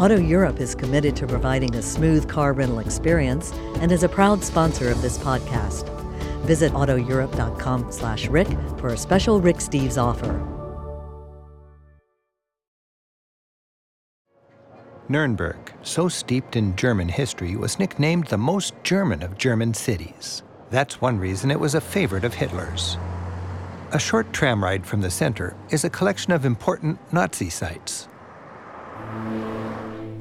Auto Europe is committed to providing a smooth car rental experience and is a proud sponsor of this podcast. Visit autoeurope.com slash Rick for a special Rick Steves offer. Nuremberg, so steeped in German history, was nicknamed the most German of German cities. That's one reason it was a favorite of Hitler's. A short tram ride from the center is a collection of important Nazi sites.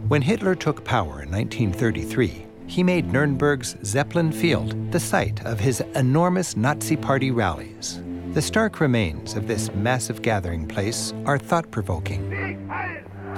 When Hitler took power in 1933, he made Nuremberg's Zeppelin Field the site of his enormous Nazi Party rallies. The stark remains of this massive gathering place are thought provoking.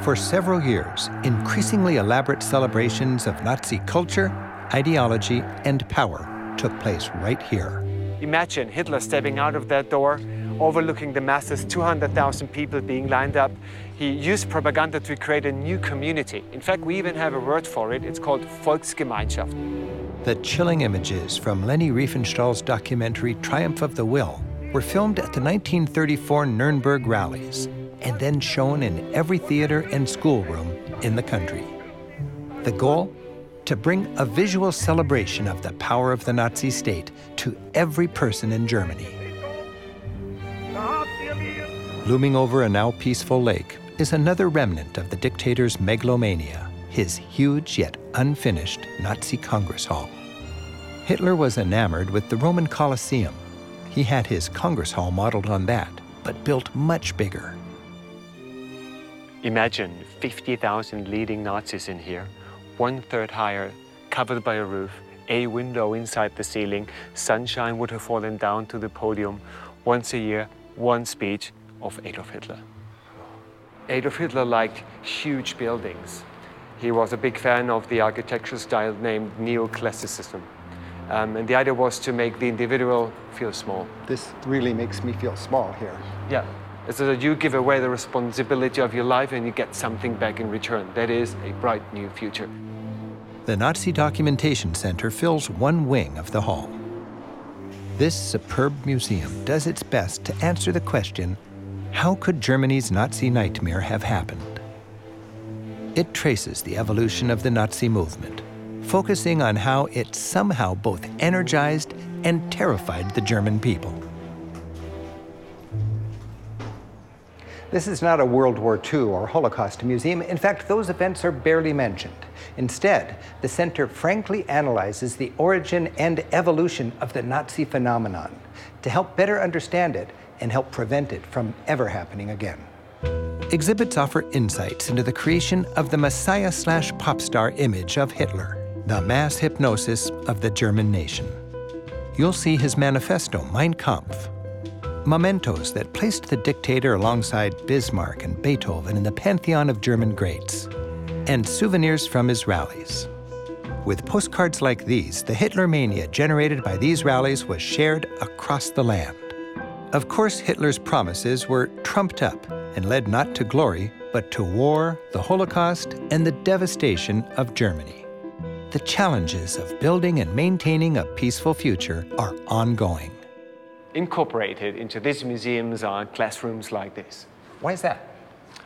For several years, increasingly elaborate celebrations of Nazi culture, ideology, and power took place right here. Imagine Hitler stepping out of that door, overlooking the masses, 200,000 people being lined up. He used propaganda to create a new community. In fact, we even have a word for it. It's called Volksgemeinschaft. The chilling images from Leni Riefenstahl's documentary Triumph of the Will were filmed at the 1934 Nuremberg rallies and then shown in every theater and schoolroom in the country. The goal? To bring a visual celebration of the power of the Nazi state to every person in Germany. Looming over a now peaceful lake is another remnant of the dictator's megalomania, his huge yet unfinished Nazi Congress Hall. Hitler was enamored with the Roman Colosseum. He had his Congress Hall modeled on that, but built much bigger. Imagine 50,000 leading Nazis in here, one third higher, covered by a roof, a window inside the ceiling, sunshine would have fallen down to the podium. Once a year, one speech of Adolf Hitler. Adolf Hitler liked huge buildings. He was a big fan of the architectural style named neoclassicism. Um, and the idea was to make the individual feel small. This really makes me feel small here. Yeah, so that you give away the responsibility of your life and you get something back in return. That is a bright new future. The Nazi Documentation Center fills one wing of the hall. This superb museum does its best to answer the question how could Germany's Nazi nightmare have happened? It traces the evolution of the Nazi movement, focusing on how it somehow both energized and terrified the German people. This is not a World War II or Holocaust museum. In fact, those events are barely mentioned. Instead, the center frankly analyzes the origin and evolution of the Nazi phenomenon to help better understand it and help prevent it from ever happening again. Exhibits offer insights into the creation of the messiah slash pop star image of Hitler, the mass hypnosis of the German nation. You'll see his manifesto, Mein Kampf, mementos that placed the dictator alongside Bismarck and Beethoven in the pantheon of German greats, and souvenirs from his rallies. With postcards like these, the Hitler mania generated by these rallies was shared across the land. Of course, Hitler's promises were trumped up and led not to glory, but to war, the Holocaust, and the devastation of Germany. The challenges of building and maintaining a peaceful future are ongoing incorporated into these museums are classrooms like this. Why is that?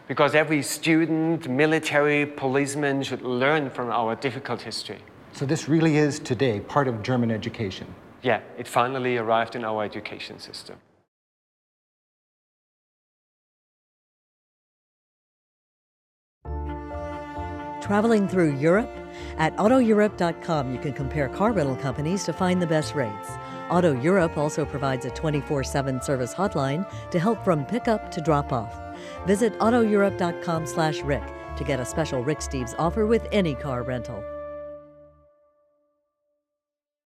Because every student, military, policeman should learn from our difficult history. So this really is today part of German education. Yeah, it finally arrived in our education system. Traveling through Europe? At AutoEurope.com, you can compare car rental companies to find the best rates. Auto Europe also provides a 24 7 service hotline to help from pickup to drop off. Visit AutoEurope.com slash Rick to get a special Rick Steves offer with any car rental.